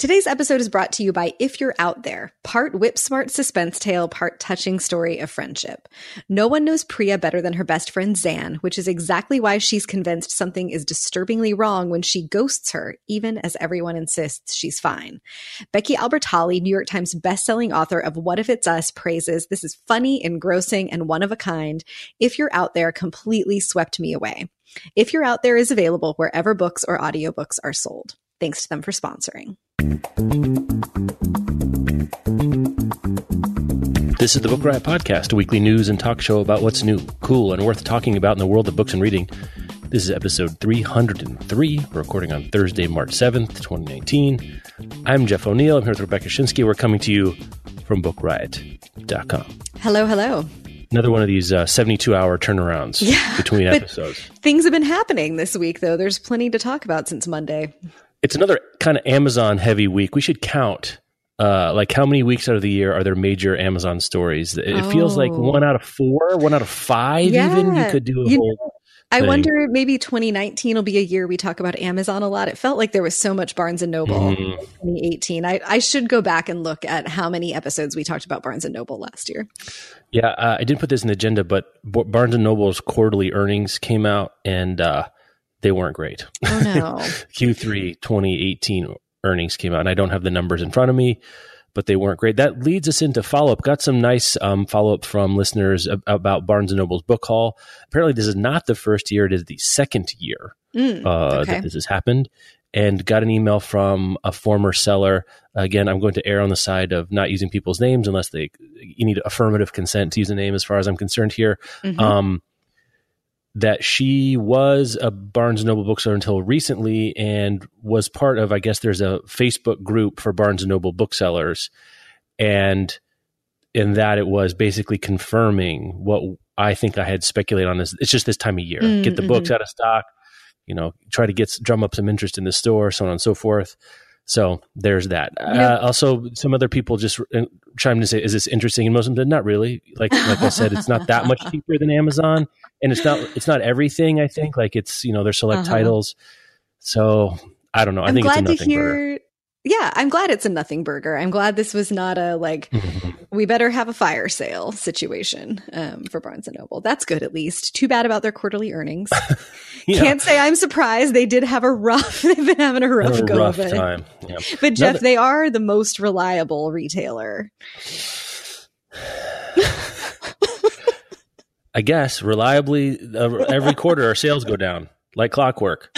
Today's episode is brought to you by If You're Out There, part whip smart suspense tale, part touching story of friendship. No one knows Priya better than her best friend Zan, which is exactly why she's convinced something is disturbingly wrong when she ghosts her, even as everyone insists she's fine. Becky Albertalli, New York Times bestselling author of What If It's Us, praises this is funny, engrossing, and one of a kind. If You're Out There completely swept me away. If You're Out There is available wherever books or audiobooks are sold. Thanks to them for sponsoring. This is the Book Riot Podcast, a weekly news and talk show about what's new, cool, and worth talking about in the world of books and reading. This is episode 303. Recording on Thursday, March 7th, 2019. I'm Jeff O'Neal. I'm here with Rebecca Schinsky. We're coming to you from bookriot.com. Hello, hello. Another one of these uh, 72 hour turnarounds Yeah, between episodes. Things have been happening this week, though. There's plenty to talk about since Monday. It's another kind of Amazon heavy week. We should count. Uh, like how many weeks out of the year are there major Amazon stories? It it feels like Oh. one out of four, one out of five. Even you could do a You whole. I thing. wonder maybe 2019 will be a year we talk about Amazon a lot. It felt like there was so much Barnes and Noble Mhm. in 2018. I, I should go back and look at how many episodes we talked about Barnes and Noble last year. Yeah, uh, I didn't put this in the agenda, but Barnes and Noble's quarterly earnings came out, and uh, they weren't great. Oh no. Q3 2018 earnings came out, and I don't have the numbers in front of me, but they weren't great. That leads us into follow up. Got some nice um, follow up from listeners ab- about Barnes and Noble's book haul. Apparently, this is not the first year; it is the second year Mm, uh, okay. that this has happened. And got an email from a former seller. Again, I'm going to err on the side of not using people's names unless they you need affirmative consent to use a name. As far as I'm concerned, here, Mhm. um, that she was a Barnes and Noble bookseller until recently, and was part of. I guess there's a Facebook group for Barnes and Noble booksellers, and in that it was basically confirming what I think I had speculated on. This it's just this time of year, Mm, get the books out of stock, you know, try to get drum up some interest in the store, so on and so forth. So there's that. Yeah. Uh, also, some other people just chimed to say, "Is this interesting?" And most of them said, "Not really." Like like I said, it's not that much cheaper than Amazon, and it's not it's not everything. I think like it's you know their select Uh-huh. titles. So I don't know. I I'm think glad it's a to nothing burger. Yeah, I'm glad it's a nothing burger. I'm glad this was not a like we better have a fire sale situation um, for Barnes and Noble. That's good at least. Too bad about their quarterly earnings. Yeah. Can't say I'm surprised. They did have a rough. They've been having a rough a go rough of it. time. Yeah. But Jeff, Another- they are the most reliable retailer. I guess reliably uh, every quarter our sales go down like clockwork.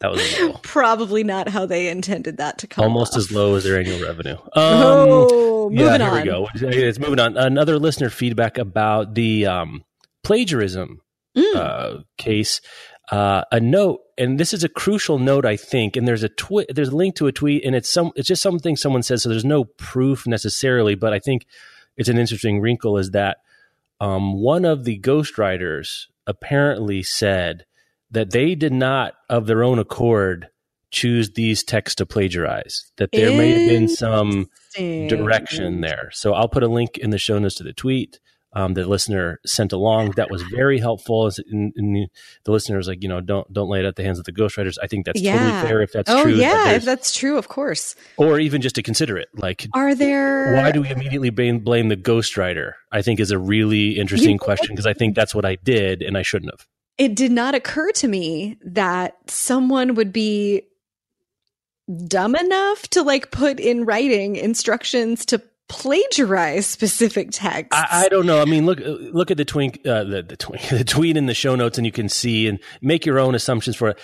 That was Probably not how they intended that to come. almost off. as low as their annual revenue. Um, oh, moving yeah, here on. we go. It's moving on. Another listener feedback about the um, plagiarism Mm. uh, case. Uh, a note, and this is a crucial note, I think. And there's a tweet. There's a link to a tweet, and it's some. It's just something someone says. So there's no proof necessarily, but I think it's an interesting wrinkle. Is that um, one of the ghostwriters apparently said that they did not, of their own accord, choose these texts to plagiarize. That there may have been some direction there. So I'll put a link in the show notes to the tweet um, the listener sent along. That was very helpful. And, and the listener was like, you know, don't don't lay it at the hands of the ghostwriters. I think that's Yeah. totally fair if that's oh true. yeah, if that's true, of course. or even just to consider it. Like, Are there? why do we immediately blame, blame the ghostwriter? I think is a really interesting You- question because I think that's what I did and I shouldn't have. It did not occur to me that someone would be dumb enough to like put in writing instructions to plagiarize specific texts. I, I don't know. I mean, look look at the twink, uh, the the twink, the tweet in the show notes, and you can see and make your own assumptions for it.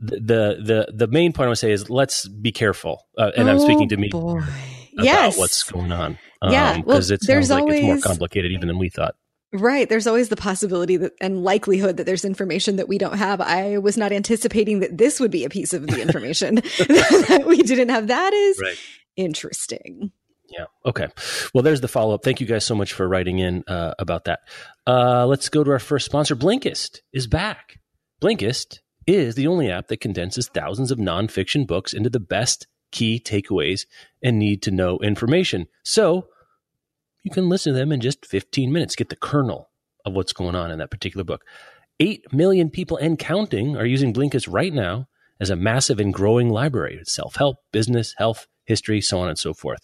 The the the, the main point I would say is let's be careful, uh, and I'm speaking to me Oh, boy. about yes. what's going on. Yeah, well, because it sounds like it's more complicated even than we thought. Right. There's always the possibility that and likelihood that there's information that we don't have. I was not anticipating that this would be a piece of the information that we didn't have. That is right. interesting. Yeah. Okay. Well, there's the follow up. Thank you guys so much for writing in uh, about that. Uh, let's go to our first sponsor. Blinkist is back. Blinkist is the only app that condenses thousands of nonfiction books into the best key takeaways and need to know information. So you can listen to them in just 15 minutes, get the kernel of what's going on in that particular book. 8 million people and counting are using Blinkist right now as a massive and growing library self help, business, health, history, so on and so forth.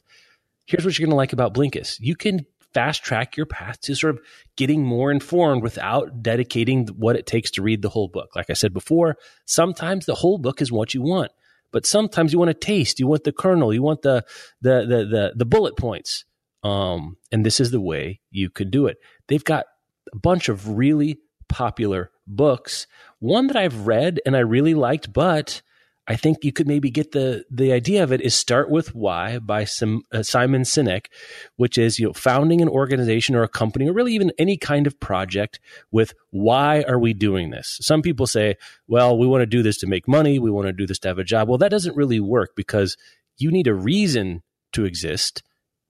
Here's what you're going to like about Blinkist you can fast track your path to sort of getting more informed without dedicating what it takes to read the whole book. Like I said before, sometimes the whole book is what you want, but sometimes you want a taste, you want the kernel, you want the the the the, the bullet points. Um, and this is the way you could do it. They've got a bunch of really popular books. One that I've read and I really liked, but I think you could maybe get the the idea of it is start with why by some uh, Simon Sinek, which is you know founding an organization or a company or really even any kind of project with why are we doing this? Some people say, well, we want to do this to make money, we want to do this to have a job. Well, that doesn't really work because you need a reason to exist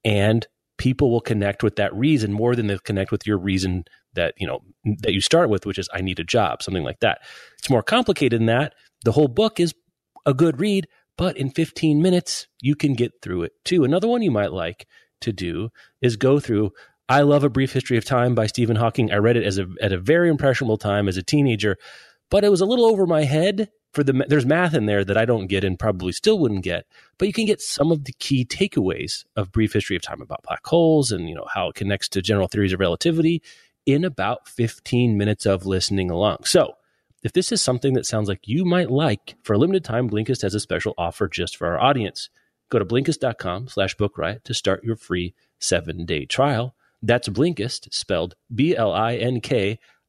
and people will connect with that reason more than they connect with your reason that you know that you start with which is i need a job something like that it's more complicated than that the whole book is a good read, but in 15 minutes, you can get through it too. Another one you might like to do is go through I Love a Brief History of Time by Stephen Hawking. I read it as a, at a very impressionable time as a teenager, but it was a little over my head. For the there's math in there that I don't get and probably still wouldn't get, but you can get some of the key takeaways of Brief History of Time about black holes and you know how it connects to general theories of relativity in about 15 minutes of listening along. So if this is something that sounds like you might like, for a limited time, Blinkist has a special offer just for our audience. Go to Blinkist.com slash Book Riot to start your free seven-day trial. That's Blinkist, spelled B-L-I-N-K-I-S-T dot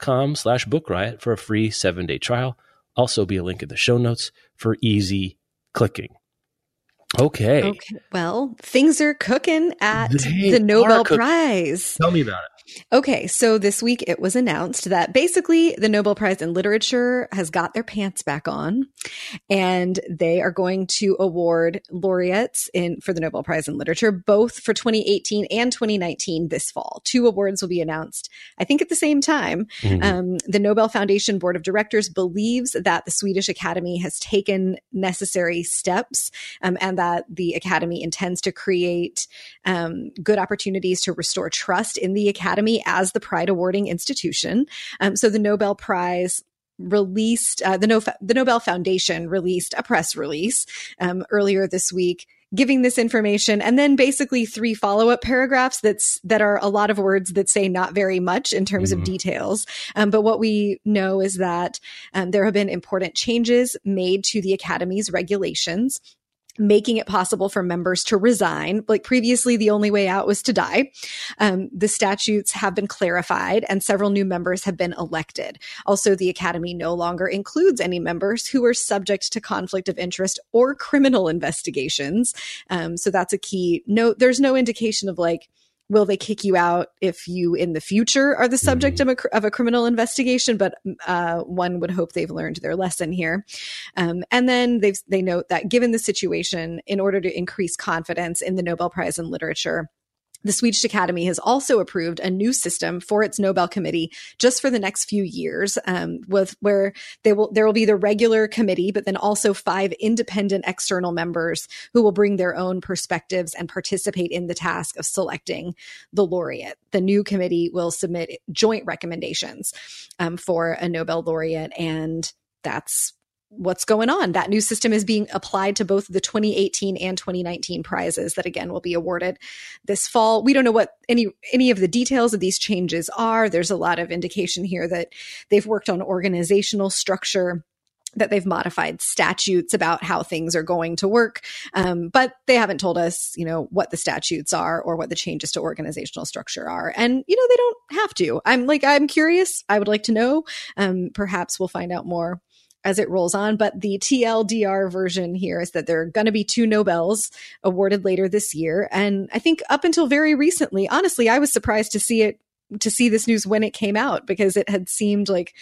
com slash Book Riot for a free seven-day trial. Also be a link in the show notes for easy clicking. Okay. Okay. Well, things are cooking at they the Nobel Prize. Tell me about it. Okay, so this week it was announced that basically the Nobel Prize in Literature has got their pants back on and they are going to award laureates in for the Nobel Prize in Literature both for 2018 and 2019 this fall. Two awards will be announced, I think at the same time. Mm-hmm. Um, the Nobel Foundation Board of Directors believes that the Swedish Academy has taken necessary steps um, and that the Academy intends to create um, good opportunities to restore trust in the Academy Academy as the Pride awarding institution. Um, so the Nobel Prize released uh, the, no- the Nobel Foundation released a press release um, earlier this week giving this information and then basically three follow-up paragraphs that's that are a lot of words that say not very much in terms mm-hmm. of details um, but what we know is that um, there have been important changes made to the academy's regulations making it possible for members to resign. Like previously, the only way out was to die. Um, the statutes have been clarified and several new members have been elected. Also, the Academy no longer includes any members who are subject to conflict of interest or criminal investigations. Um, so that's a key note. There's no indication of like, will they kick you out if you in the future are the subject mm-hmm. of, a, of a criminal investigation but uh, one would hope they've learned their lesson here um, and then they they note that given the situation in order to increase confidence in the nobel prize in literature the Swedish Academy has also approved a new system for its Nobel Committee just for the next few years, um, with where they will there will be the regular committee, but then also five independent external members who will bring their own perspectives and participate in the task of selecting the laureate. The new committee will submit joint recommendations um, for a Nobel laureate, and that's what's going on. That new system is being applied to both the 2018 and 2019 prizes that again will be awarded this fall. We don't know what any any of the details of these changes are. There's a lot of indication here that they've worked on organizational structure that they've modified statutes about how things are going to work. Um, but they haven't told us, you know, what the statutes are or what the changes to organizational structure are. And, you know, they don't have to. I'm like, I'm curious. I would like to know. Um, perhaps we'll find out more as it rolls on. But the TLDR version here is that there are going to be two Nobels awarded later this year. And I think up until very recently, honestly, I was surprised to see it to see this news when it came out because it had seemed like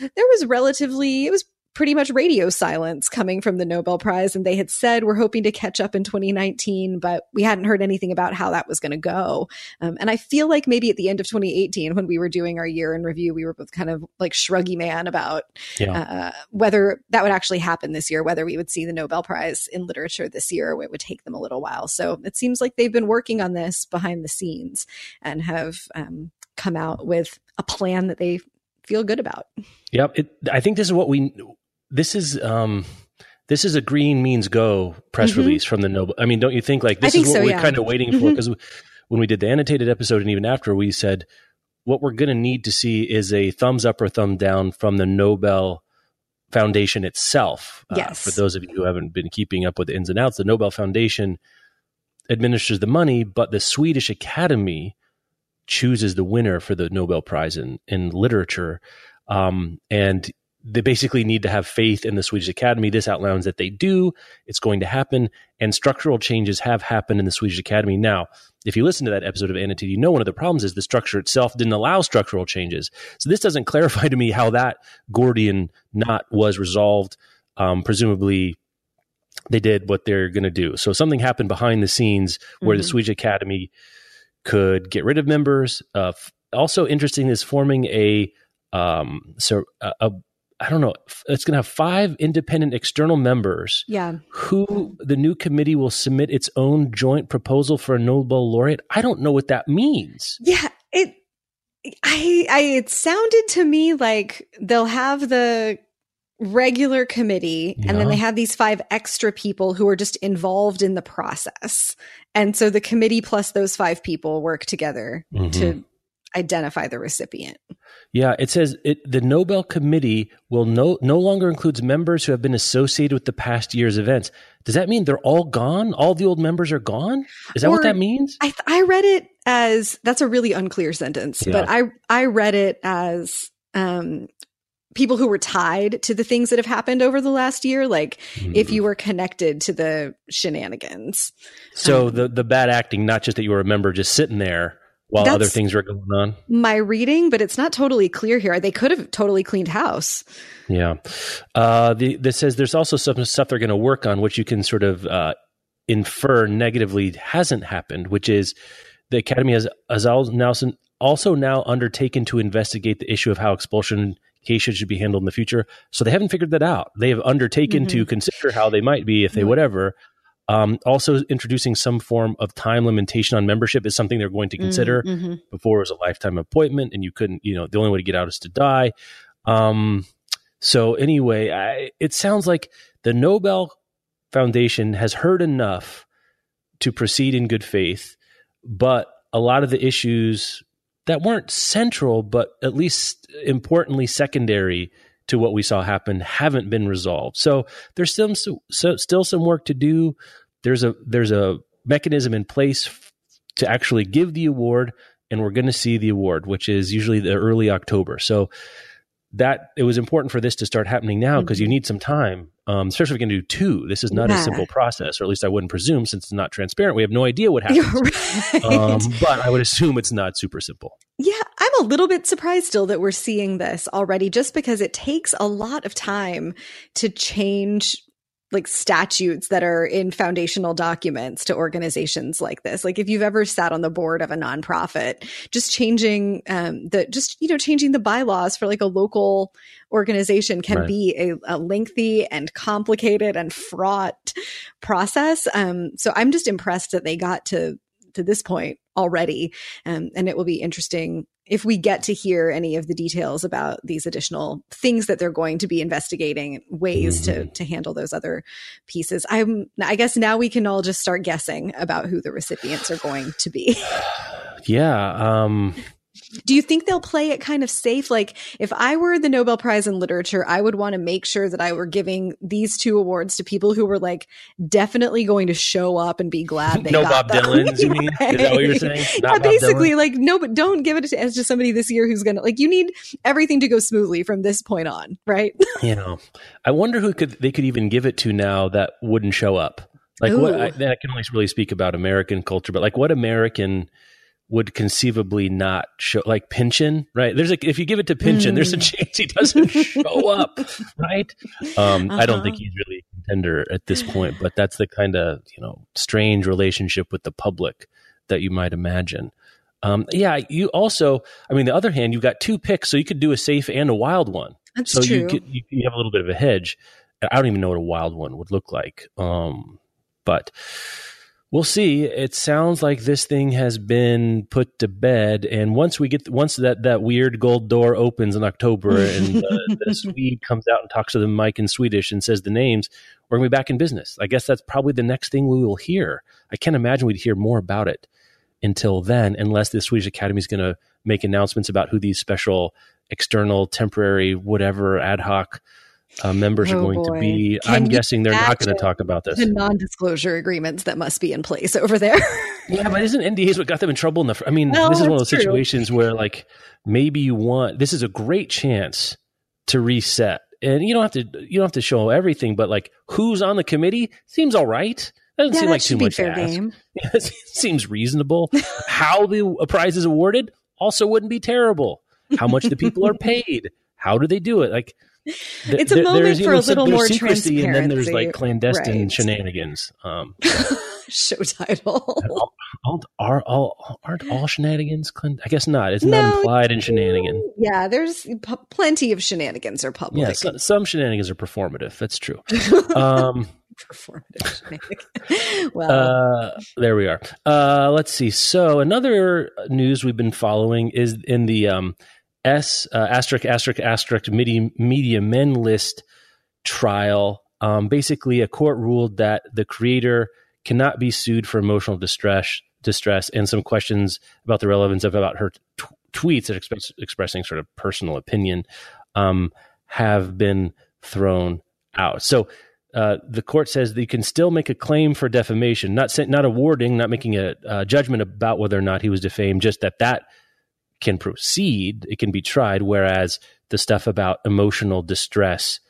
there was relatively it was pretty much radio silence coming from the Nobel Prize. And they had said, we're hoping to catch up in 2019, but we hadn't heard anything about how that was going to go. Um, and I feel like maybe at the end of 2018, when we were doing our year in review, we were both kind of like shruggy man about yeah. uh, whether that would actually happen this year, whether we would see the Nobel Prize in literature this year, or it would take them a little while. So it seems like they've been working on this behind the scenes and have um, come out with a plan that they feel good about. Yep. It, I think this is what we this is um this is a green means go press mm-hmm. release from the Nobel. I mean, don't you think like this is what so, we're yeah. kind of waiting for? Because mm-hmm. when we did the annotated episode and even after, we said what we're going to need to see is a thumbs up or thumb down from the Nobel Foundation itself. Uh, yes. Uh, for those of you who haven't been keeping up with the ins and outs, the Nobel Foundation administers the money, but the Swedish Academy chooses the winner for the Nobel Prize in, in literature. Um, and they basically need to have faith in the Swedish Academy. This outlines that they do. It's going to happen. And structural changes have happened in the Swedish Academy. Now, if you listen to that episode of Annotated, you know one of the problems is the structure itself didn't allow structural changes. So this doesn't clarify to me how that Gordian knot was resolved. Um, presumably, they did what they're going to do. So something happened behind the scenes where mm-hmm. the Swedish Academy could get rid of members. Uh, also interesting is forming a um, so a, a I don't know, it's going to have five independent external members. Yeah. Who the new committee will submit its own joint proposal for a Nobel laureate. I don't know what that means. Yeah. It, I, I, it sounded to me like they'll have the regular committee yeah. and then they have these five extra people who are just involved in the process. And so the committee plus those five people work together mm-hmm. to identify the recipient. Yeah, it says it, the Nobel Committee will no no longer includes members who have been associated with the past year's events. Does that mean they're all gone? All the old members are gone? Is that or, what that means? I I read it as that's a really unclear sentence, yeah. but I I read it as um people who were tied to the things that have happened over the last year like mm. if you were connected to the shenanigans so um, the the bad acting not just that you were a member just sitting there while That's other things were going on. My reading, but it's not totally clear here. They could have totally cleaned house. Yeah. Uh, the, this says there's also some stuff they're going to work on, which you can sort of uh, infer negatively hasn't happened, which is the Academy has, has also now undertaken to investigate the issue of how expulsion cases should be handled in the future. So they haven't figured that out. They have undertaken mm-hmm. to consider how they might be if they whatever. Um, also, introducing some form of time limitation on membership is something they're going to consider. Mm-hmm, mm-hmm. Before it was a lifetime appointment, and you couldn't, you know, the only way to get out is to die. Um, so anyway, I, it sounds like the Nobel Foundation has heard enough to proceed in good faith, but a lot of the issues that weren't central, but at least importantly secondary to what we saw happen haven't been resolved. So there's still so, still some work to do. There's a there's a mechanism in place f- to actually give the award, and we're going to see the award, which is usually the early October. So that it was important for this to start happening now because mm-hmm. you need some time, um, especially if we can do two. This is not yeah. a simple process, or at least I wouldn't presume since it's not transparent. We have no idea what happens. Right. Um, but I would assume it's not super simple. Yeah, I'm a little bit surprised still that we're seeing this already, just because it takes a lot of time to change like statutes that are in foundational documents to organizations like this. Like if you've ever sat on the board of a nonprofit, just changing um, the just you know changing the bylaws for like a local organization can right. be a, a, lengthy and complicated and fraught process. Um, so I'm just impressed that they got to to this point already, um, and it will be interesting if we get to hear any of the details about these additional things that they're going to be investigating, ways mm-hmm. to to handle those other pieces. I'm I guess now we can all just start guessing about who the recipients are going to be. yeah, um do you think they'll play it kind of safe? Like, if I were the Nobel Prize in Literature, I would want to make sure that I were giving these two awards to people who were like definitely going to show up and be glad they no got Bob them. Dylan. You mean? Is that what you're saying? Not yeah, Bob basically, Dylan? like no, but don't give it to, as just somebody this year who's gonna like. You need everything to go smoothly from this point on, right? You know, I wonder who could they could even give it to now that wouldn't show up. Like what? I, I can only really speak about American culture, but like what American would conceivably not show like Pynchon, right? There's like if you give it to Pynchon, there's a Mm. chance he doesn't show up, right? Um, I don't Uh-huh. think he's really a contender at this point, but that's the kind of you know strange relationship with the public that you might imagine. Um, yeah, you also, I mean, the other hand, you've got two picks, so you could do a safe and a wild one. That's so true. you, get, you you have a little bit of a hedge. I don't even know what a wild one would look like. Um, but we'll see. It sounds like this thing has been put to bed, and once we get once that that weird gold door opens in October, and the, uh, the Swede comes out and talks to the mic in Swedish and says the names, we're gonna be back in business. I guess that's probably the next thing we will hear. I can't imagine we'd hear more about it until then, unless the Swedish Academy is going to make announcements about who these special, external, temporary, whatever ad hoc uh, members are Oh, going boy. to be. Can I'm guessing they're not going to talk about this. the non-disclosure agreements that must be in place over there. Yeah, but isn't NDAs what got them in trouble? In the, I mean, No, this is one of those true. situations where, like, maybe you want this is a great chance to reset, and you don't have to you don't have to show everything, but like who's on the committee seems all right. Doesn't yeah, seem that like too much fair game. it seems reasonable. How the prize is awarded also wouldn't be terrible. How much the people are paid? How do they do it? Like, It's a there- moment for a little more secrecy, and then there's like clandestine Right. shenanigans. Um, Show title. all, are all aren't all shenanigans? I guess not. It's not No, that implied in shenanigan? Yeah, there's p- plenty of shenanigans are public. Yeah, so, some shenanigans are performative. That's true. Um, Performative well, uh, there we are. Uh, let's see. So another news we've been following is in the um, S uh, asterisk asterisk asterisk media, media men list trial. Um, basically, a court ruled that the creator cannot be sued for emotional distress, distress, and some questions about the relevance of about her t- tweets that express, expressing sort of personal opinion um, have been thrown out. So uh, the court says that you can still make a claim for defamation, not not awarding, not making a, uh judgment about whether or not he was defamed, just that that can proceed, it can be tried, whereas the stuff about emotional distress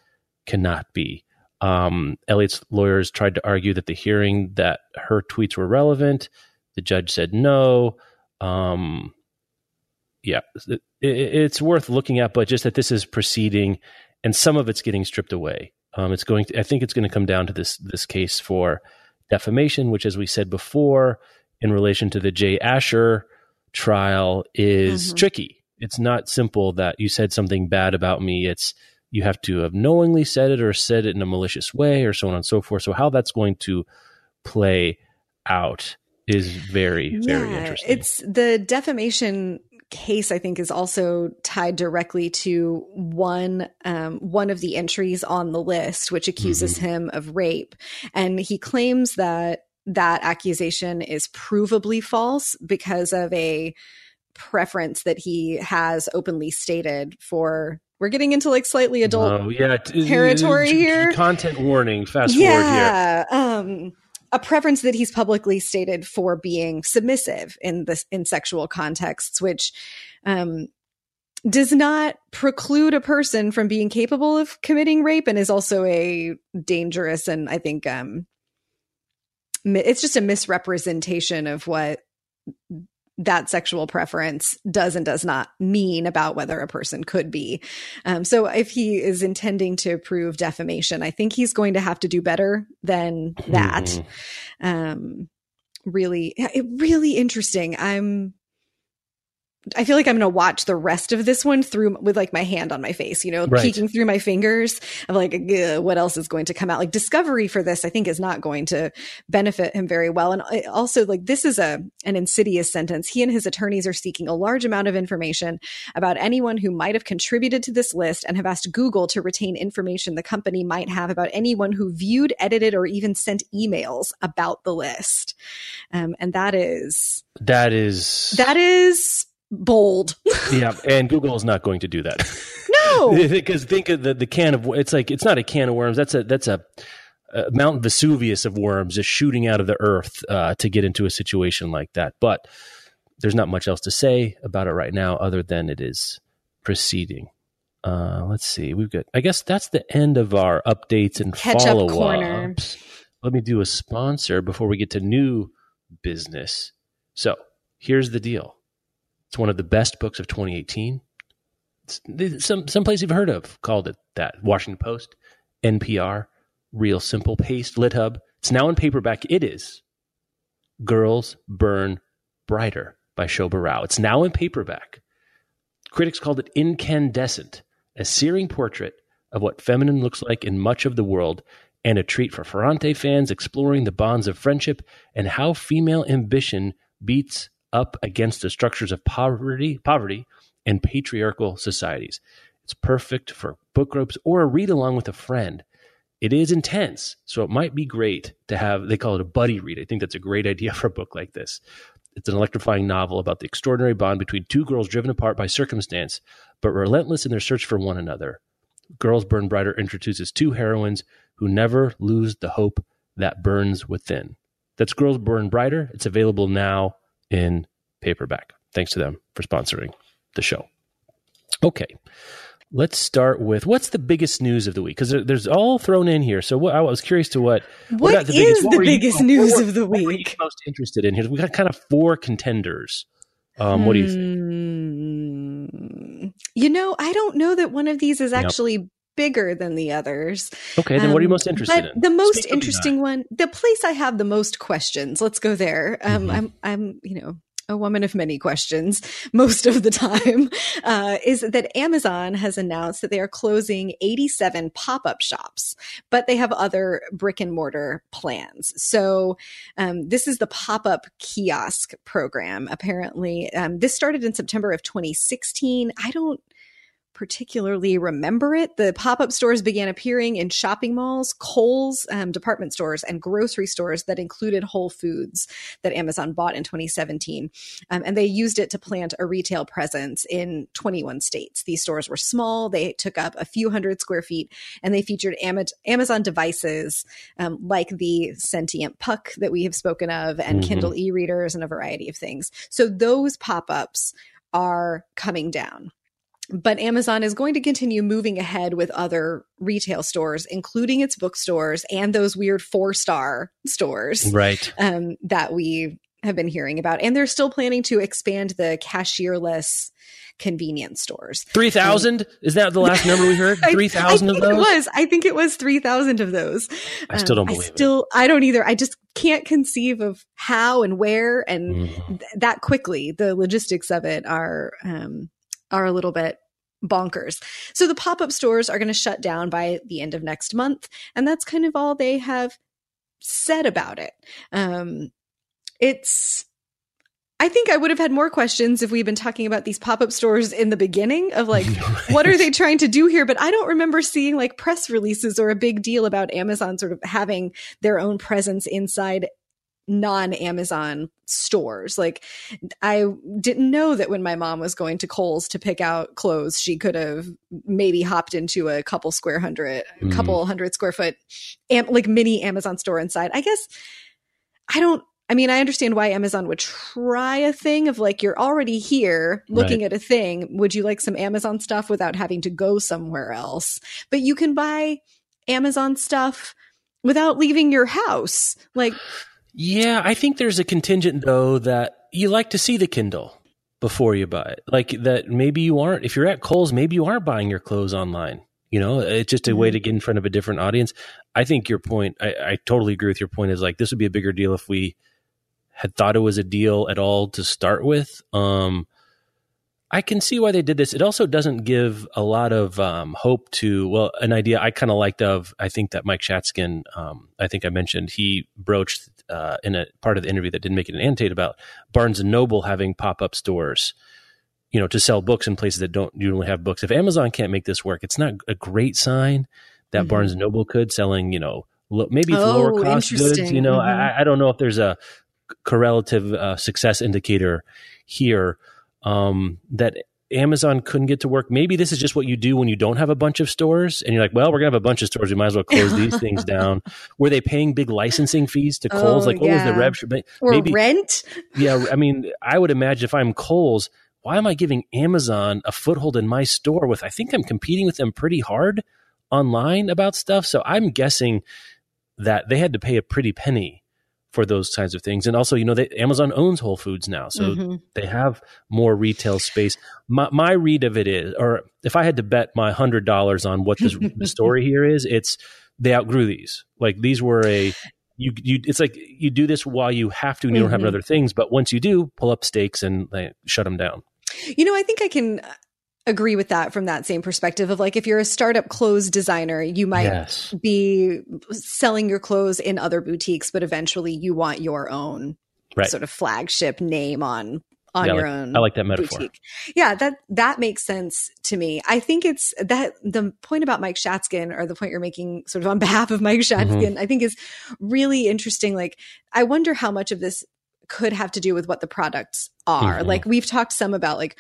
cannot be. Um, Elliot's lawyers tried to argue that the hearing that her tweets were relevant. The judge said no. Um, yeah, it, it, it's worth looking at, but just that this is proceeding, and some of it's getting stripped away. Um, it's going. To, I think it's going to come down to this this case for defamation, which, as we said before, in relation to the Jay Asher trial, is Mhm. tricky. It's not simple that you said something bad about me. It's you have to have knowingly said it or said it in a malicious way or so on and so forth. So how that's going to play out is very very interesting. It's the defamation case. I think is also tied directly to one um, one of the entries on the list, which accuses Mm-hmm. him of rape, and he claims that that accusation is provably false because of a preference that he has openly stated for. We're getting into like slightly adult Oh, yeah, territory here. Content warning. Fast forward here. yeah um a preference that he's publicly stated for being submissive in this in sexual contexts which um does not preclude a person from being capable of committing rape and is also a dangerous and i think um it's just a misrepresentation of what that sexual preference does and does not mean about whether a person could be. Um, so if he is intending to prove defamation, I think he's going to have to do better than that. Mhm. Um, really, really interesting. I'm. I feel like I'm going to watch the rest of this one through with like my hand on my face, you know, Right. peeking through my fingers of like, what else is going to come out? Like discovery for this, I think is not going to benefit him very well. And also like this is a, an insidious sentence. He and his attorneys are seeking a large amount of information about anyone who might have contributed to this list and have asked Google to retain information the company might have about anyone who viewed, edited, or even sent emails about the list. Um, and that is, That is that is bold. yeah, and Google is not going to do that. No, because think of the the can of it's like it's not a can of worms. That's a that's a, a Mount Vesuvius of worms just shooting out of the earth uh, to get into a situation like that. But there's not much else to say about it right now, other than it is proceeding. Uh, let's see. We've got. I guess that's the end of our updates and Catch follow up corner. ups. Let me do a sponsor before we get to new business. So here's the deal. It's one of the best books of 2018. It's, some some place you've heard of called it that. Washington Post, NPR, Real Simple, Paste, LitHub. It's now in paperback. It is Girls Burn Brighter by Shobha Rao. It's now in paperback. Critics called it incandescent, a searing portrait of what feminine looks like in much of the world, and a treat for Ferrante fans exploring the bonds of friendship and how female ambition beats up against the structures of poverty, poverty and patriarchal societies. It's perfect for book groups or a read along with a friend. It is intense, so it might be great to have, they call it a buddy read. I think that's a great idea for a book like this. It's an electrifying novel about the extraordinary bond between two girls driven apart by circumstance, but relentless in their search for one another. Girls Burn Brighter introduces two heroines who never lose the hope that burns within. That's Girls Burn Brighter. It's available now in paperback. Thanks to them for sponsoring the show. Okay, let's start with what's the biggest news of the week because there, there's all thrown in here. So what, I was curious to what what, what the is biggest, the biggest you, news what, of the what week? most interested in here? We got kind of four contenders. Um, what do you think? Hmm. You know, I don't know that one of these is actually bigger than the others. Okay, then what are you Um, most interested but in? The most Speak interesting one, the place I have the most questions. Let's go there. Um, Mhm. I'm, I'm, you know, a woman of many questions most of the time. Uh, is that Amazon has announced that they are closing 87 pop-up shops, but they have other brick and mortar plans. So um, this is the pop-up kiosk program. Apparently, um, this started in September of 2016. I don't particularly remember it. The pop up stores began appearing in shopping malls, Kohl's, um, department stores, and grocery stores that included Whole Foods that Amazon bought in 2017. Um, and they used it to plant a retail presence in 21 states. These stores were small, they took up a few hundred square feet, and they featured Ama- Amazon devices um, like the sentient puck that we have spoken of, and Mhm. Kindle e readers, and a variety of things. So those pop ups are coming down but Amazon is going to continue moving ahead with other retail stores, including its bookstores and those weird four star stores Right. um, that we have been hearing about. And they're still planning to expand the cashierless convenience stores. 3,000? Is that the last number we heard? 3,000 of those? It was. I think it was 3,000 of those. I still don't Um, believe I still, I don't either. I just can't conceive of how and where and Mhm. th- that quickly. The logistics of it are um, are a little bit bonkers. So the pop up stores are going to shut down by the end of next month, and that's kind of all they have said about it. Um, it's. I think I would have had more questions if we'd been talking about these pop up stores in the beginning of like, what are they trying to do here? But I don't remember seeing like press releases or a big deal about Amazon sort of having their own presence inside non Amazon stores. Like, I didn't know that when my mom was going to Kohl's to pick out clothes, she could have maybe hopped into a couple square hundred, Mm. couple hundred square foot, am- like mini Amazon store inside. I guess I don't. I mean, I understand why Amazon would try a thing of like, you're already here looking at a thing. Would you like some Amazon stuff without having to go somewhere else? But you can buy Amazon stuff without leaving your house. Like, Yeah, I think there's a contingent though that you like to see the Kindle before you buy it. Like that maybe you aren't if you're at Kohl's, maybe you aren't buying your clothes online. You know, it's just a way Mhm. to get in front of a different audience. I think your point I, I totally agree with your point is like this would be a bigger deal if we had thought it was a deal at all to start with. Um I can see why they did this. It also doesn't give a lot of um, hope to, well, an idea I kind of liked of, I think that Mike Shatzkin, um, I think I mentioned, he broached uh, in a part of the interview that didn't make it an annotate about Barnes and Noble having pop up stores, you know, to sell books in places that don't usually have books. If Amazon can't make this work, it's not a great sign that Mhm. Barnes and Noble could selling, you know, lo- maybe Oh, lower cost goods. You know, Mhm. I, I don't know if there's a correlative uh, success indicator here. um, that Amazon couldn't get to work. Maybe this is just what you do when you don't have a bunch of stores and you're like, well, we're going to have a bunch of stores. We might as well close these things down. Were they paying big licensing fees to oh, Kohl's? Oh, like, what was the yeah. rev? Or Maybe, rent. yeah. I mean, I would imagine if I'm Kohl's, why am I giving Amazon a foothold in my store with, I think I'm competing with them pretty hard online about stuff. So I'm guessing that they had to pay a pretty penny for those kinds of things. And also, you know, they, Amazon owns Whole Foods now. So Mhm. they have more retail space. My, my read of it is, or if I had to bet my hundred dollars on what this, the story here is, it's they outgrew these. Like these were a you you. It's like you do this while you have to, and you don't have Mhm. other things. But once you do, pull up stakes and like, shut them down. You know, I think I can agree with that from that same perspective of like if you're a startup clothes designer, you might yes, be selling your clothes in other boutiques, but eventually you want your own right. sort of flagship name on on Yeah, your like- own. I like that metaphor. boutique. Yeah, that that makes sense to me. I think it's that the point about Mike Shatzkin, or the point you're making, sort of on behalf of Mike Mm-hmm. Shatzkin, I think is really interesting. Like, I wonder how much of this could have to do with what the products are. Mhm. Like, we've talked some about like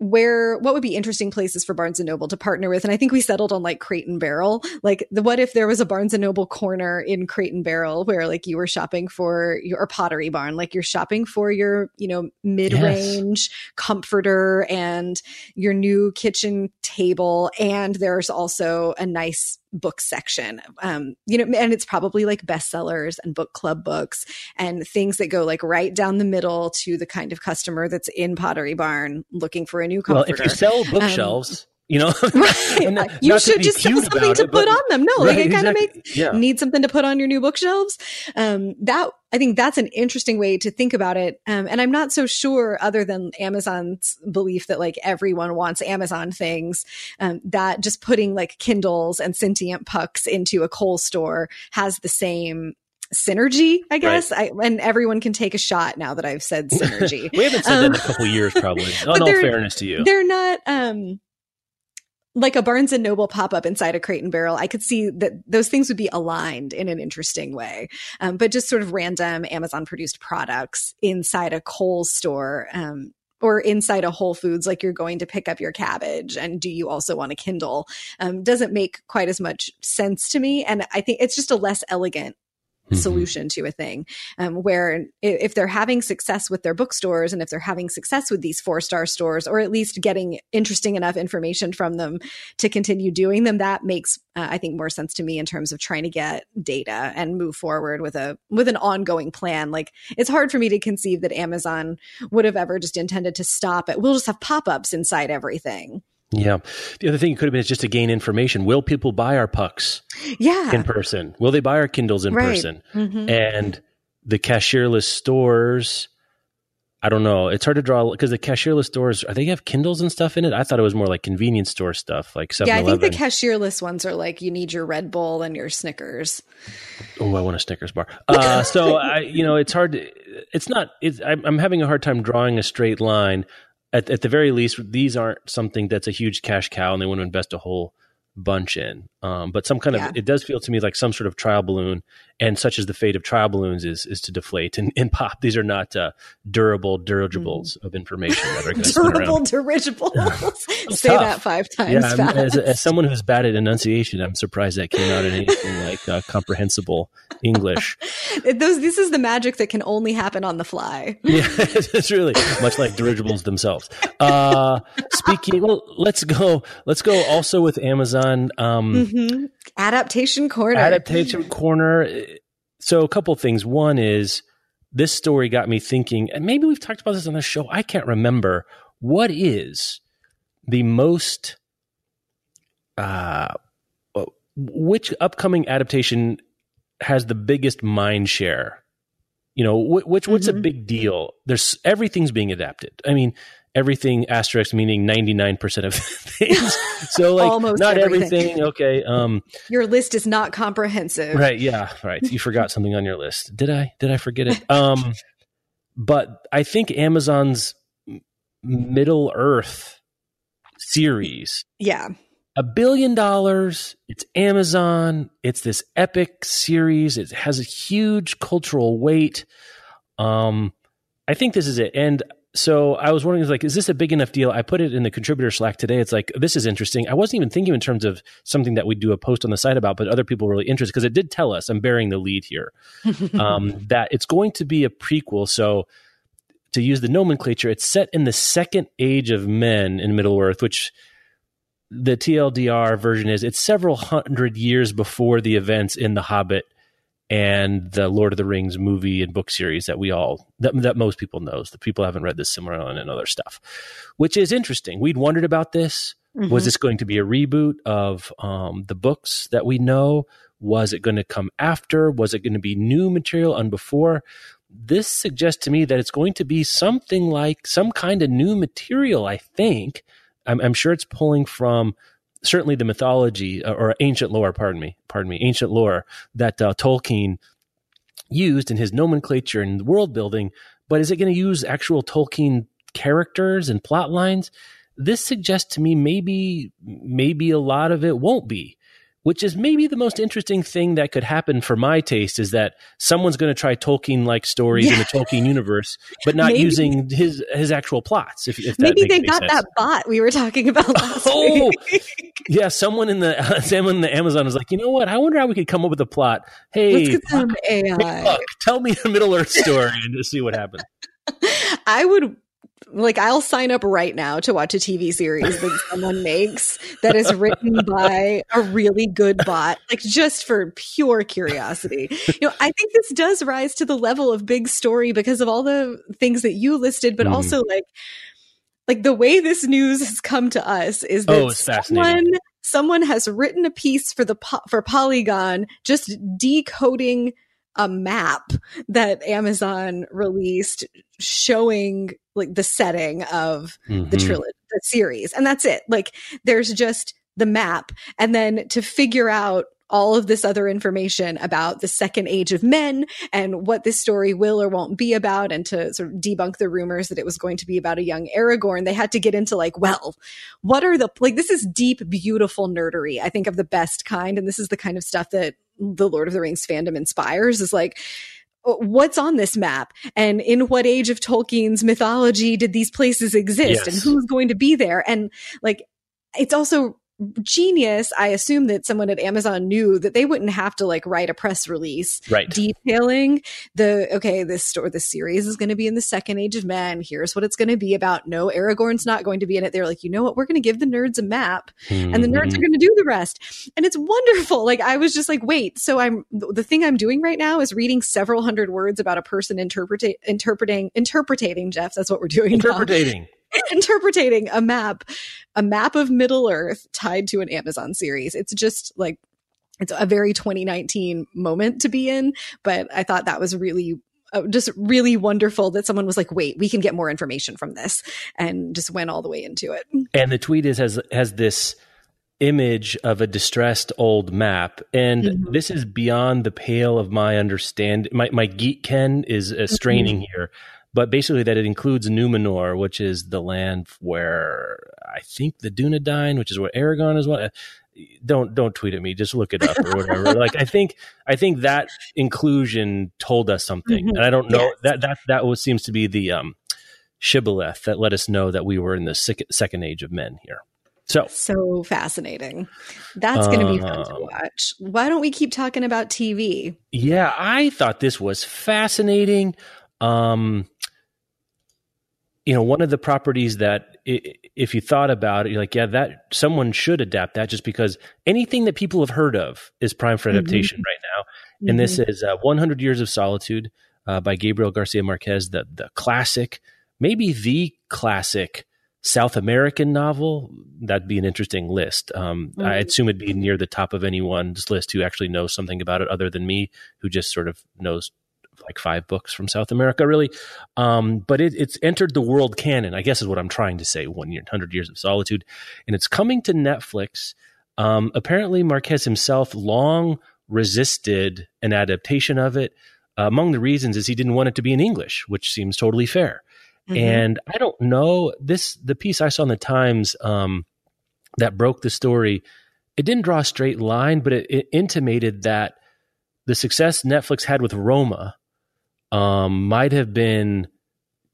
where what would be interesting places for Barnes and Noble to partner with? And I think we settled on like Crate and Barrel. Like the what if there was a Barnes and Noble corner in Crate and Barrel where like you were shopping for your or Pottery Barn like you're shopping for your you know mid-range comforter and your new kitchen table. And there's also a nice book section. Um you know and it's probably like bestsellers and book club books and things that go like right down the middle to the kind of customer that's in Pottery Barn looking for a new Well, if you sell bookshelves, you know, Right. not- you not should just have something to it, put but- on them. No, like Right, it kind of exactly. makes Yeah. need something to put on your new bookshelves. Um, that I think that's an interesting way to think about it. Um, and I'm not so sure, other than Amazon's belief that like everyone wants Amazon things, um, that just putting like Kindles and sentient pucks into a Kohl store has the same synergy, I guess. I, and everyone can take a shot now that I've said synergy. we haven't said that in a Um, couple years, probably. In all fairness to you, they're not um like a Barnes and Noble pop up inside a Crate and Barrel. I could see that those things would be aligned in an interesting way, um, but just sort of random Amazon produced products inside a Kohl's store. Um, or inside a Whole Foods, like you're going to pick up your cabbage, and do you also want a Kindle? Um, doesn't make quite as much sense to me, and I think it's just a less elegant Mhm. solution to a thing um, where if they're having success with their bookstores and if they're having success with these four star stores or at least getting interesting enough information from them to continue doing them that makes uh, i think more sense to me in terms of trying to get data and move forward with a with an ongoing plan. Like it's hard for me to conceive that amazon would have ever just intended to stop it. We'll just have pop-ups inside everything Yeah. The other thing it could have been is just to gain information. Will people buy our pucks yeah in person? Will they buy our Kindles in Right. person? Mhm. And the cashierless stores, I don't know. It's hard to draw because the cashierless stores, are they have Kindles and stuff in it? I thought it was more like convenience store stuff, like 7 yeah i think the cashierless ones are like you need your red bull and your snickers oh, I want a Snickers bar. Uh, so I, you know, it's hard. To, it's not. It's, I'm, I'm having a hard time drawing a straight line. At, at the very least, these aren't something that's a huge cash cow, and they want to invest a whole bunch in. Um, but some kind Yeah. of it does feel to me like some sort of trial balloon, and such as the fate of trial balloons is is to deflate and, and pop. These are not uh, durable dirigibles of information that are going to spin Mm. durable dirigibles. Say tough. that five times Yeah, as, as someone who's bad at enunciation, I'm surprised that came out in anything like uh, comprehensible English. Those, this is the magic that can only happen on the fly. Yeah, it's really much like dirigibles themselves. Uh, speaking, well, let's go. Let's go also with Amazon um, hmm Adaptation corner. adaptation corner. So a couple things. One is this story got me thinking, and maybe we've talked about this on the show. I can't remember what is the most uh, which upcoming adaptation has the biggest mind share you know wh- which what's a Mhm. big deal there's everything's being adapted i mean everything asterisk meaning 99% of things so like Almost not everything. everything okay um Your list is not comprehensive. right yeah right you forgot something on your list did i did i forget it um but i think amazon's middle earth series Yeah. a billion dollars. It's Amazon. It's this epic series. It has a huge cultural weight. Um, I think this is it. And so I was wondering, like, is this a big enough deal? I put it in the contributor Slack today. It's like, this is interesting. I wasn't even thinking in terms of something that we'd do a post on the site about, but other people were really interested because it did tell us, I'm bearing the lead here, um, that it's going to be a prequel. So to use the nomenclature, it's set in the second age of men in Middle Earth, which the TLDR version is it's several hundred years before the events in The Hobbit and the Lord of the Rings movie and book series that we all that, that most people knows. The people haven't read the Silmarillion and other stuff, which is interesting. We'd wondered about this. Mm-hmm. Was this going to be a reboot of um, the books that we know? Was it going to come after? Was it going to be new material on before? This suggests to me that it's going to be something like some kind of new material. I think. I'm, I'm sure it's pulling from certainly the mythology uh, or ancient lore, pardon me, pardon me, ancient lore that uh, Tolkien used in his nomenclature and world building. But is it going to use actual Tolkien characters and plot lines? This suggests to me maybe maybe a lot of it won't be which is maybe the most interesting thing that could happen for my taste is that someone's going to try Tolkien like stories yeah. in the Tolkien universe, but not maybe. using his his actual plots. If, if maybe they got sense. that bot we were talking about last oh, week. yeah, someone in the someone in the Amazon was like, you know what? I wonder how we could come up with a plot. Hey, let's get some AI. Look, tell me a Middle Earth story and just see what happens. I would like I'll sign up right now to watch a TV series that someone makes that is written by a really good bot, like just for pure curiosity. You know, I think this does rise to the level of big story because of all the things that you listed, but mm. also like like the way this news has come to us is that oh, someone someone has written a piece for the for Polygon just decoding a map that Amazon released showing like the setting of mm-hmm. the trilogy, the series. And that's it. Like there's just the map. And then to figure out all of this other information about the second age of men and what this story will or won't be about and to sort of debunk the rumors that it was going to be about a young Aragorn, they had to get into like, well, what are the, like, this is deep, beautiful nerdery, I think of the best kind. And this is the kind of stuff that the Lord of the Rings fandom inspires is like, oh, what's on this map and in what age of Tolkien's mythology did these places exist yes. and who's going to be there and like it's also genius i assume that someone at amazon knew that they wouldn't have to like write a press release right. detailing the okay this store this series is going to be in the second age of men. Here's what it's going to be about. No aragorn's not going to be in it. They're like you know what? We're going to give the nerds a map mm-hmm. and the nerds are mm-hmm. going to do the rest. And it's wonderful. Like i was just like wait so i'm the thing i'm doing right now is reading several hundred words about a person interpreting interpreting interpreting jeff. That's what we're doing interpreting interpreting a map, a map of Middle Earth tied to an Amazon series. It's just like it's a very 2019 moment to be in, but I thought that was really uh, just really wonderful that someone was like, "Wait, we can get more information from this," and just went all the way into it. And the tweet is has has this image of a distressed old map, and mm-hmm. this is beyond the pale of my understand. My my geek Ken is uh, straining mm-hmm. here but basically that it includes Numenor, which is the land where I think the Dunedain, which is where Aragorn is. What? Don't don't tweet at me. Just look it up or whatever. like I think I think that inclusion told us something, mm-hmm. and I don't know yes. that that that was seems to be the um, shibboleth that let us know that we were in the second age of men here. So so fascinating. That's going to be fun to um, watch. Why don't we keep talking about TV? Yeah, I thought this was fascinating. Um, you know, one of the properties that if you thought about it, you're like, yeah, that someone should adapt that just because anything that people have heard of is prime for mm-hmm. adaptation mm-hmm. right now. Mm-hmm. And this mm-hmm. is uh, 100 Years of Solitude uh, by Gabriel Garcia Marquez, the, the classic, maybe the classic South American novel. That'd be an interesting list. Um, mm-hmm. I assume it'd be near the top of anyone's list who actually knows something about it other than me, who just sort of knows like five books from South America, really. Um, but it, it's entered the world canon, I guess is what I'm trying to say. One year, hundred years of solitude, and it's coming to Netflix. Um, apparently, Marquez himself long resisted an adaptation of it. Uh, among the reasons is he didn't want it to be in English, which seems totally fair. Mm-hmm. And I don't know this. The piece I saw in the Times um, that broke the story. It didn't draw a straight line, but it, it intimated that the success Netflix had with Roma um, might have been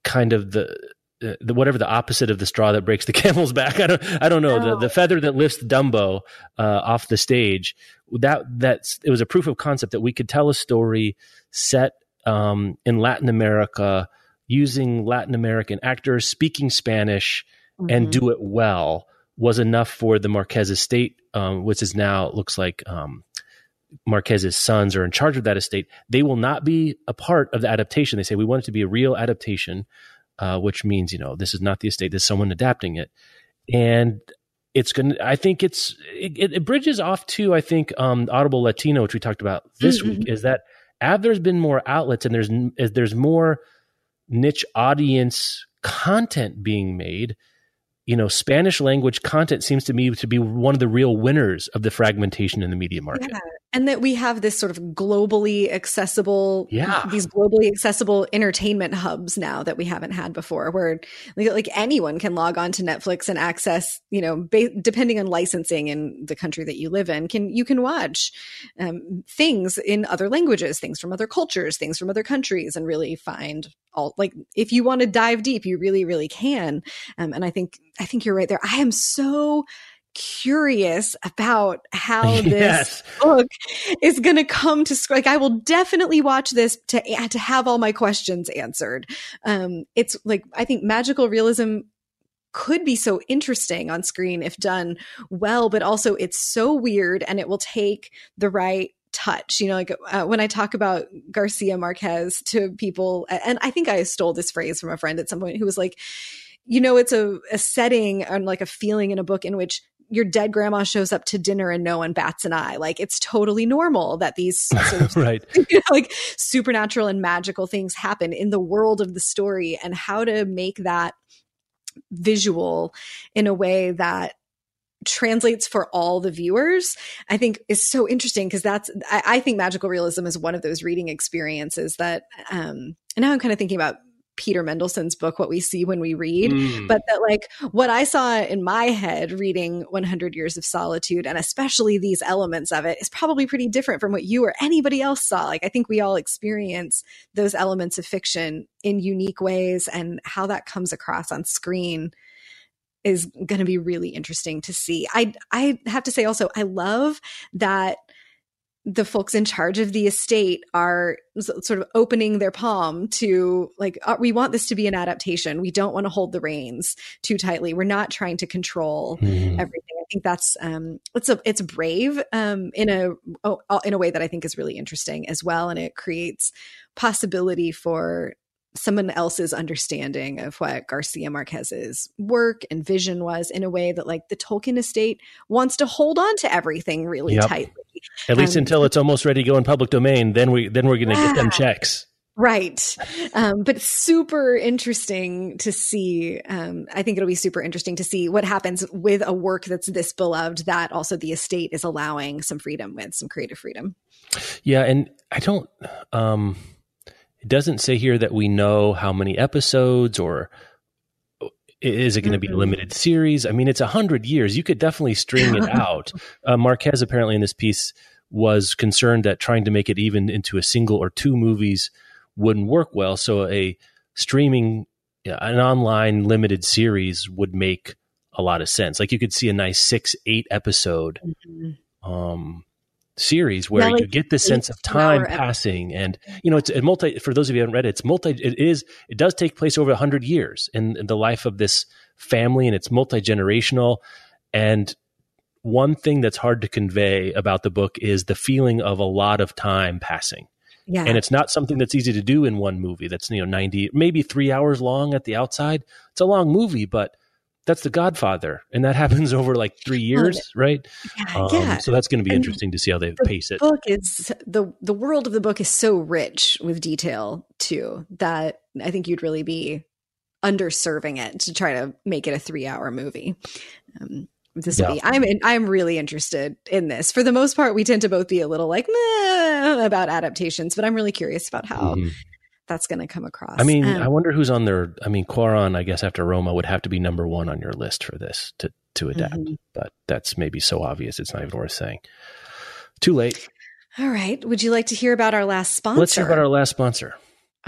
kind of the uh, the, whatever the opposite of the straw that breaks the camel's back. I don't I don't know the the feather that lifts Dumbo uh, off the stage. That that's it was a proof of concept that we could tell a story set um, in Latin America using Latin American actors speaking Spanish mm-hmm. and do it well was enough for the Marquez estate, um, which is now looks like um, Marquez's sons are in charge of that estate. They will not be a part of the adaptation. They say we want it to be a real adaptation, uh, which means you know this is not the estate. There's someone adapting it, and it's going to, I think it's, it, it, bridges off to, I think, um, Audible Latino, which we talked about this mm-hmm. week, is that as there's been more outlets and there's, there's more niche audience content being made, you know, Spanish language content seems to me to be one of the real winners of the fragmentation in the media market. Yeah. And that we have this sort of globally accessible, yeah. these globally accessible entertainment hubs now that we haven't had before, where like, anyone can log on to Netflix and access, you know, ba- depending on licensing in the country that you live in, can you can watch um, things in other languages, things from other cultures, things from other countries, and really find all like if you want to dive deep, you really, really can. Um, and I think I think you're right there. I am so curious about how this yes. book is going to come to like I will definitely watch this to to have all my questions answered. Um it's like I think magical realism could be so interesting on screen if done well, but also it's so weird and it will take the right touch. You know, like uh, when I talk about Garcia Marquez to people, and I think I stole this phrase from a friend at some point who was like, you know, it's a, a setting and like a feeling in a book in which your dead grandma shows up to dinner and no one bats an eye. Like it's totally normal that these sort of, right. you know, like supernatural and magical things happen in the world of the story and how to make that visual in a way that translates for all the viewers i think is so interesting because that's I, I, think magical realism is one of those reading experiences that um and now i'm kind of thinking about peter mendelsund's book what we see when we read mm. but that like what i saw in my head reading 100 years of solitude and especially these elements of it is probably pretty different from what you or anybody else saw like i think we all experience those elements of fiction in unique ways and how that comes across on screen is going to be really interesting to see. I I have to say also I love that the folks in charge of the estate are sort of opening their palm to like uh, we want this to be an adaptation we don't want to hold the reins too tightly we're not trying to control mm-hmm. everything i think that's um it's a it's brave um in a oh, in a way that i think is really interesting as well and it creates possibility for someone else's understanding of what Garcia Marquez's work and vision was in a way that like the Tolkien estate wants to hold on to everything really yep. tightly. At least um, until it's almost ready to go in public domain, then we then we're going to yeah. get them checks. Right. Um, but super interesting to see. Um, I think it'll be super interesting to see what happens with a work that's this beloved that also the estate is allowing some freedom with, some creative freedom. Yeah. And I don't, um, it doesn't say here that we know how many episodes or is it going to be a limited series? I mean, it's a hundred years. You could definitely string it out. Uh, Marquez apparently in this piece was concerned that trying to make it even into a single or two movies wouldn't work well. So a streaming, an online limited series would make a lot of sense. Like you could see a nice six, eight episode mm-hmm. um, series where like you get the sense of time passing and you know it's a multi for those of you who haven't read it it's multi it is it does take place over 100 years in, in the life of this family and it's multi-generational and one thing that's hard to convey about the book is the feeling of a lot of time passing yeah. And it's not something that's easy to do in one movie that's, you know, 90, maybe three hours long at the outside. It's a long movie, but that's the Godfather, and that happens over like three years, right? Yeah, um, yeah. So that's going to be and interesting to see how they the pace it. Book is the the world of the book is so rich with detail too that I think you'd really be underserving it to try to make it a three hour movie. Um, this yeah. be I'm in, I'm really interested in this. For the most part, we tend to both be a little like about adaptations, but I'm really curious about how. Mm-hmm that's going to come across. I mean, um, I wonder who's on there. I mean, Cuarón, I guess after Roma would have to be number one on your list for this to to adapt, mm-hmm. but that's maybe so obvious it's not even worth saying. Too late. All right. Would you like to hear about our last sponsor? Let's hear about our last sponsor.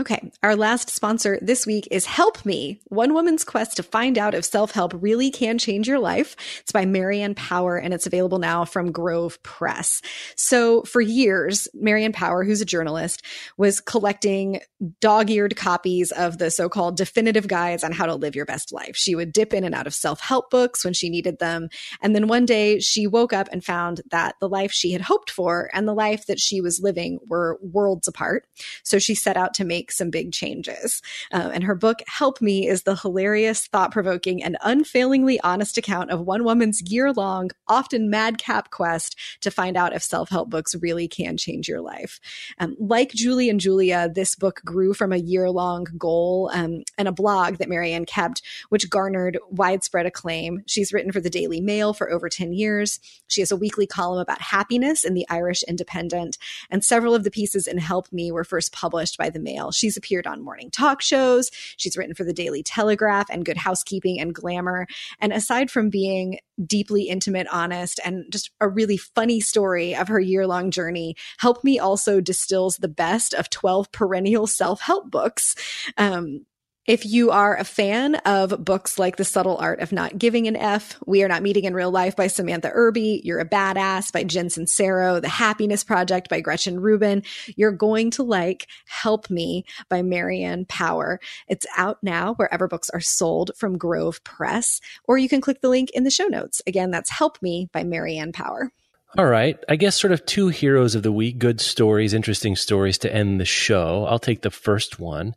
Okay, our last sponsor this week is Help Me, One Woman's Quest to Find Out If Self Help Really Can Change Your Life. It's by Marianne Power and it's available now from Grove Press. So for years, Marianne Power, who's a journalist, was collecting dog eared copies of the so called definitive guides on how to live your best life. She would dip in and out of self help books when she needed them. And then one day she woke up and found that the life she had hoped for and the life that she was living were worlds apart. So she set out to make make some big changes. Uh, and her book, Help Me, is the hilarious, thought provoking, and unfailingly honest account of one woman's year long, often madcap quest to find out if self help books really can change your life. Um, like Julie and Julia, this book grew from a year long goal um, and a blog that Marianne kept, which garnered widespread acclaim. She's written for the Daily Mail for over 10 years. She has a weekly column about happiness in the Irish Independent, and several of the pieces in Help Me were first published by the Mail. She's appeared on morning talk shows. She's written for the Daily Telegraph and Good Housekeeping and Glamour. And aside from being deeply intimate, honest, and just a really funny story of her year long journey, Help Me also distills the best of 12 perennial self help books. Um, if you are a fan of books like The Subtle Art of Not Giving an F, We Are Not Meeting in Real Life by Samantha Irby, You're a Badass by Jen Sincero, The Happiness Project by Gretchen Rubin, you're going to like Help Me by Marianne Power. It's out now wherever books are sold from Grove Press, or you can click the link in the show notes. Again, that's Help Me by Marianne Power. All right. I guess sort of two heroes of the week, good stories, interesting stories to end the show. I'll take the first one.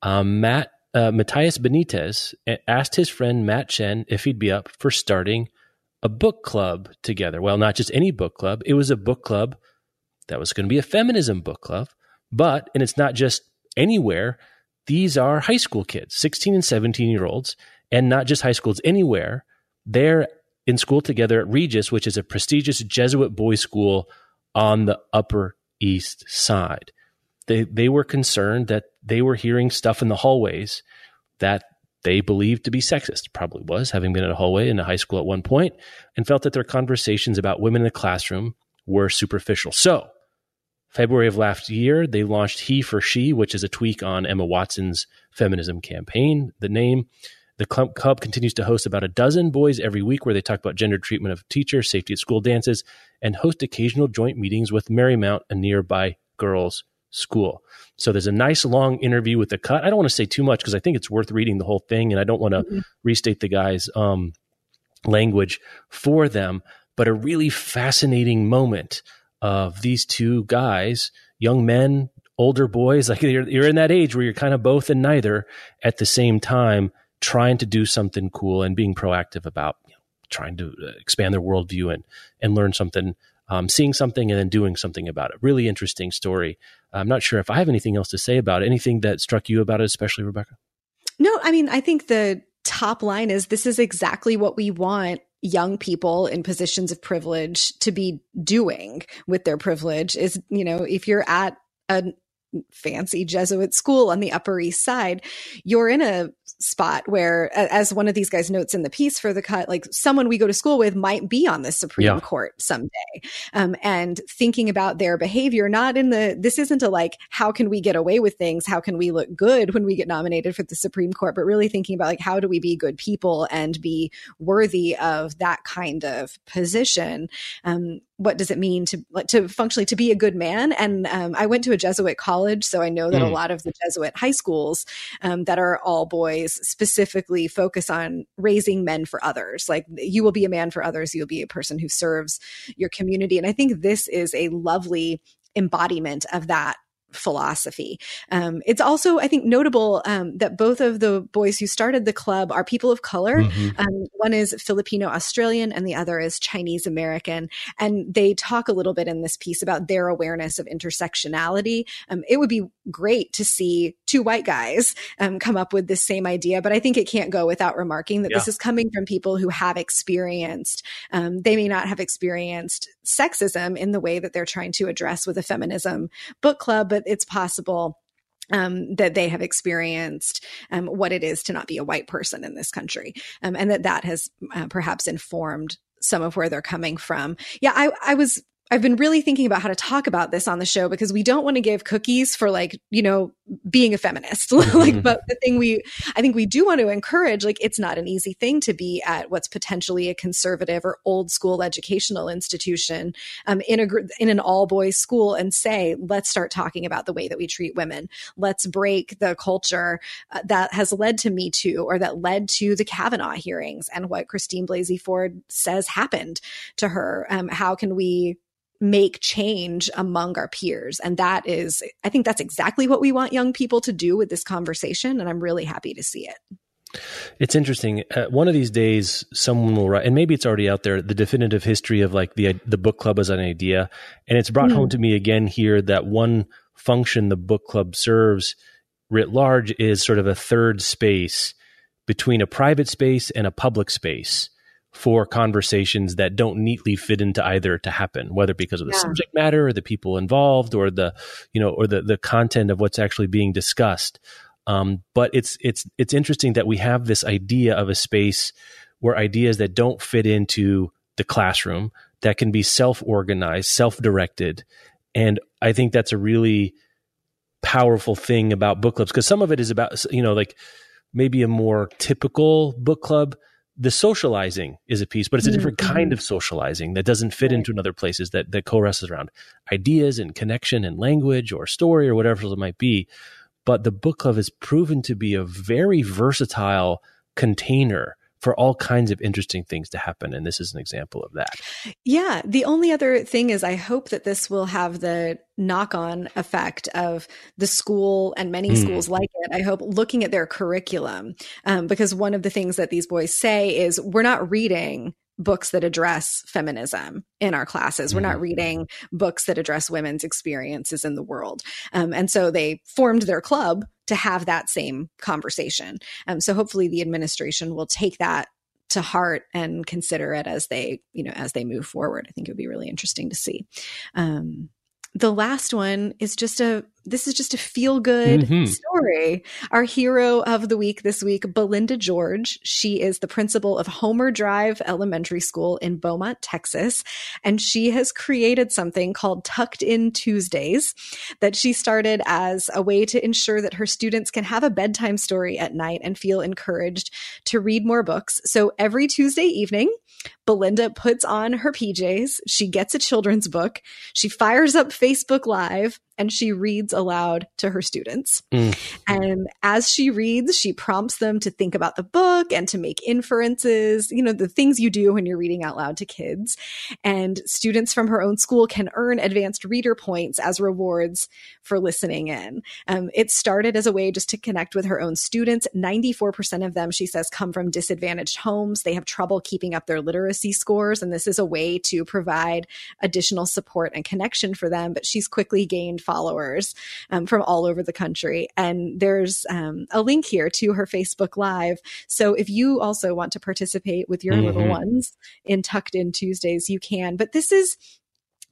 Um, Matt uh, Matthias Benitez asked his friend Matt Chen if he'd be up for starting a book club together. Well, not just any book club, it was a book club that was going to be a feminism book club. But, and it's not just anywhere, these are high school kids, 16 and 17 year olds, and not just high schools anywhere. They're in school together at Regis, which is a prestigious Jesuit boys' school on the Upper East Side they they were concerned that they were hearing stuff in the hallways that they believed to be sexist. Probably was, having been in a hallway in a high school at one point, and felt that their conversations about women in the classroom were superficial. So, February of last year, they launched He for She, which is a tweak on Emma Watson's feminism campaign. The name, the club, club continues to host about a dozen boys every week where they talk about gender treatment of teachers, safety at school dances, and host occasional joint meetings with Marymount, a nearby girls' school. So there's a nice long interview with the cut. I don't want to say too much because I think it's worth reading the whole thing, and I don't want to mm-hmm. restate the guy's um, language for them. But a really fascinating moment of these two guys, young men, older boys, like you're, you're in that age where you're kind of both and neither at the same time, trying to do something cool and being proactive about you know, trying to uh, expand their worldview and and learn something um, seeing something and then doing something about it. Really interesting story. I'm not sure if I have anything else to say about it. Anything that struck you about it, especially Rebecca? No, I mean, I think the top line is this is exactly what we want young people in positions of privilege to be doing with their privilege is, you know, if you're at a fancy Jesuit school on the Upper East Side, you're in a spot where, as one of these guys notes in the piece for the cut, like someone we go to school with might be on the Supreme yeah. Court someday. Um, and thinking about their behavior, not in the, this isn't a like, how can we get away with things? How can we look good when we get nominated for the Supreme Court? But really thinking about like, how do we be good people and be worthy of that kind of position? Um, what does it mean to to functionally to be a good man and um, i went to a jesuit college so i know that mm. a lot of the jesuit high schools um, that are all boys specifically focus on raising men for others like you will be a man for others you'll be a person who serves your community and i think this is a lovely embodiment of that philosophy. Um, it's also, I think, notable um, that both of the boys who started the club are people of color. Mm-hmm. Um, one is Filipino Australian and the other is Chinese American. And they talk a little bit in this piece about their awareness of intersectionality. Um, it would be great to see two white guys um, come up with this same idea, but I think it can't go without remarking that yeah. this is coming from people who have experienced, um, they may not have experienced sexism in the way that they're trying to address with a feminism book club, but it's possible um, that they have experienced um, what it is to not be a white person in this country, um, and that that has uh, perhaps informed some of where they're coming from. Yeah, I, I was I've been really thinking about how to talk about this on the show because we don't want to give cookies for like, you know, being a feminist. like, but the thing we, I think we do want to encourage, like, it's not an easy thing to be at what's potentially a conservative or old school educational institution um, in a in an all boys school and say, let's start talking about the way that we treat women. Let's break the culture uh, that has led to Me Too or that led to the Kavanaugh hearings and what Christine Blasey Ford says happened to her. Um, how can we make change among our peers. And that is, I think that's exactly what we want young people to do with this conversation. And I'm really happy to see it. It's interesting. Uh, one of these days, someone will write, and maybe it's already out there, the definitive history of like the the book club as an idea, and it's brought mm. home to me again here that one function the book club serves, writ large, is sort of a third space between a private space and a public space for conversations that don't neatly fit into either to happen, whether because of the yeah. subject matter or the people involved or the, you know, or the, the content of what's actually being discussed. Um, but it's, it's, it's interesting that we have this idea of a space where ideas that don't fit into the classroom that can be self-organized, self-directed. And I think that's a really powerful thing about book clubs because some of it is about, you know, like maybe a more typical book club the socializing is a piece, but it's a different mm-hmm. kind of socializing that doesn't fit right. into another places that that co-rests around ideas and connection and language or story or whatever it might be. But the book club has proven to be a very versatile container for all kinds of interesting things to happen. And this is an example of that. Yeah. The only other thing is, I hope that this will have the knock on effect of the school and many mm. schools like it. I hope looking at their curriculum, um, because one of the things that these boys say is we're not reading books that address feminism in our classes. We're not mm-hmm. reading books that address women's experiences in the world. Um, and so they formed their club to have that same conversation. Um, so hopefully the administration will take that to heart and consider it as they, you know, as they move forward. I think it would be really interesting to see. Um, the last one is just a this is just a feel good mm-hmm. story. Our hero of the week this week, Belinda George. She is the principal of Homer Drive Elementary School in Beaumont, Texas. And she has created something called Tucked In Tuesdays that she started as a way to ensure that her students can have a bedtime story at night and feel encouraged to read more books. So every Tuesday evening, Belinda puts on her PJs. She gets a children's book. She fires up Facebook Live and she reads aloud to her students. Mm. And as she reads, she prompts them to think about the book and to make inferences, you know, the things you do when you're reading out loud to kids. And students from her own school can earn advanced reader points as rewards for listening in. Um, it started as a way just to connect with her own students. 94% of them, she says, come from disadvantaged homes. They have trouble keeping up their literacy scores. And this is a way to provide additional support and connection for them. But she's quickly gained followers um, from all over the country. And there's um, a link here to her Facebook Live. So if you also want to participate with your mm-hmm. little ones in Tucked In Tuesdays, you can. But this is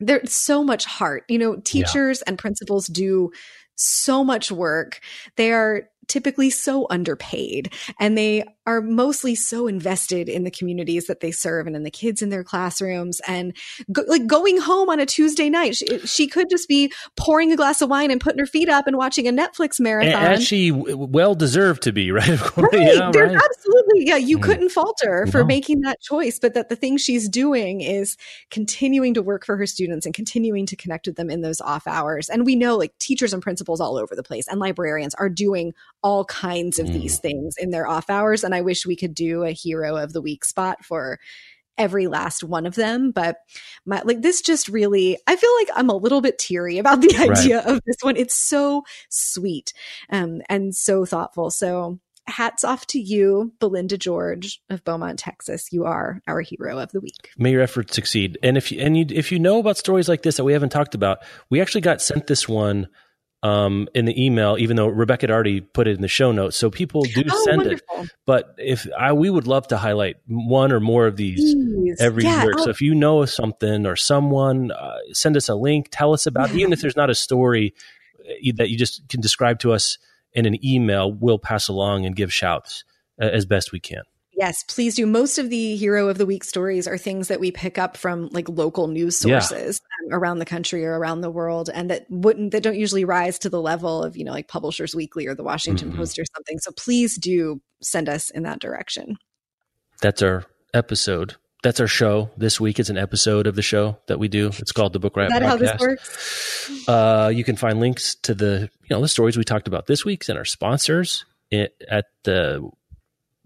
there's so much heart. You know, teachers yeah. and principals do so much work. They are typically so underpaid and they are mostly so invested in the communities that they serve and in the kids in their classrooms and go, like going home on a Tuesday night she, she, could just be pouring a glass of wine and putting her feet up and watching a Netflix marathon she well deserved to be right, right. Yeah, right. absolutely yeah you mm. couldn't falter for no. making that choice but that the thing she's doing is continuing to work for her students and continuing to connect with them in those off hours and we know like teachers and principals all over the place and librarians are doing all kinds of mm. these things in their off hours. And I wish we could do a hero of the week spot for every last one of them but my like this just really i feel like i'm a little bit teary about the idea right. of this one. It's so sweet um, and so thoughtful. So hats off to you belinda george of beaumont texas. You are our hero of the week. May your efforts succeed. And if you and you if you know about stories like this that we haven't talked about we actually got sent this one um, in the email, even though Rebecca had already put it in the show notes. So people do oh, send wonderful. it. But if I, we would love to highlight one or more of these Please. every yeah, year. So if you know something or someone, uh, send us a link, tell us about, yeah. even if there's not a story uh, that you just can describe to us in an email, we'll pass along and give shouts uh, as best we can. Yes, please do. Most of the hero of the week stories are things that we pick up from like local news sources yeah. around the country or around the world, and that wouldn't that don't usually rise to the level of you know like Publishers Weekly or the Washington mm-hmm. Post or something. So please do send us in that direction. That's our episode. That's our show this week. It's an episode of the show that we do. It's called the Book Riot. Is that Podcast. how this works? Uh, you can find links to the you know the stories we talked about this week and our sponsors at the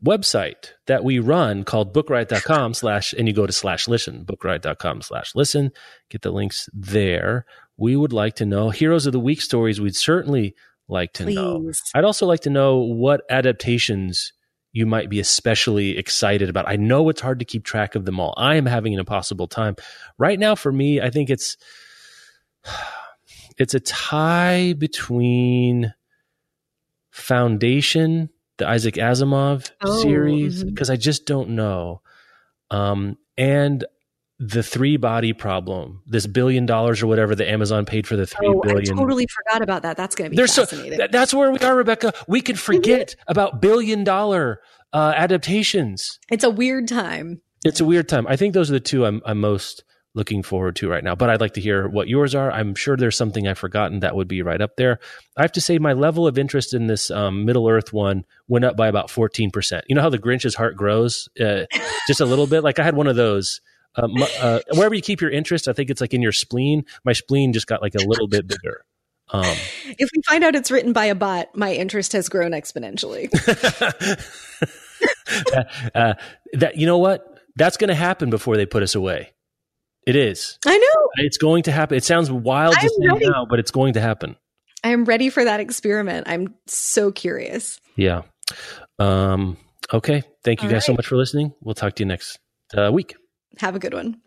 website that we run called bookriot.com slash and you go to slash listen bookriot.com slash listen. Get the links there. We would like to know heroes of the week stories we'd certainly like to Please. know i'd also like to know what adaptations you might be especially excited about. I know it's hard to keep track of them all. I am having an impossible time. Right now for me i think it's it's a tie between foundation the Isaac Asimov oh, series because mm-hmm. I just don't know. Um, and the three body problem, this billion dollars or whatever the Amazon paid for the three oh, billion. I totally forgot about that. That's going to be There's fascinating. So, that's where we are, Rebecca. We can forget mm-hmm. about billion dollar uh, adaptations. It's a weird time. It's a weird time. I think those are the two I'm, I'm most looking forward to right now. But I'd like to hear what yours are. I'm sure there's something I've forgotten that would be right up there. I have to say, my level of interest in this um, Middle Earth one went up by about 14%. You know how the Grinch's heart grows uh, just a little bit? Like I had one of those. Uh, uh, wherever you keep your interest, I think it's like in your spleen. My spleen just got like a little bit bigger. Um, if we find out it's written by a bot, my interest has grown exponentially. uh, that you know what? That's going to happen before they put us away. It is. I know. It's going to happen. It sounds wild I'm to say ready. now, but it's going to happen. I am ready for that experiment. I'm so curious. Yeah. Um, okay. Thank you All guys right. so much for listening. We'll talk to you next uh, week. Have a good one.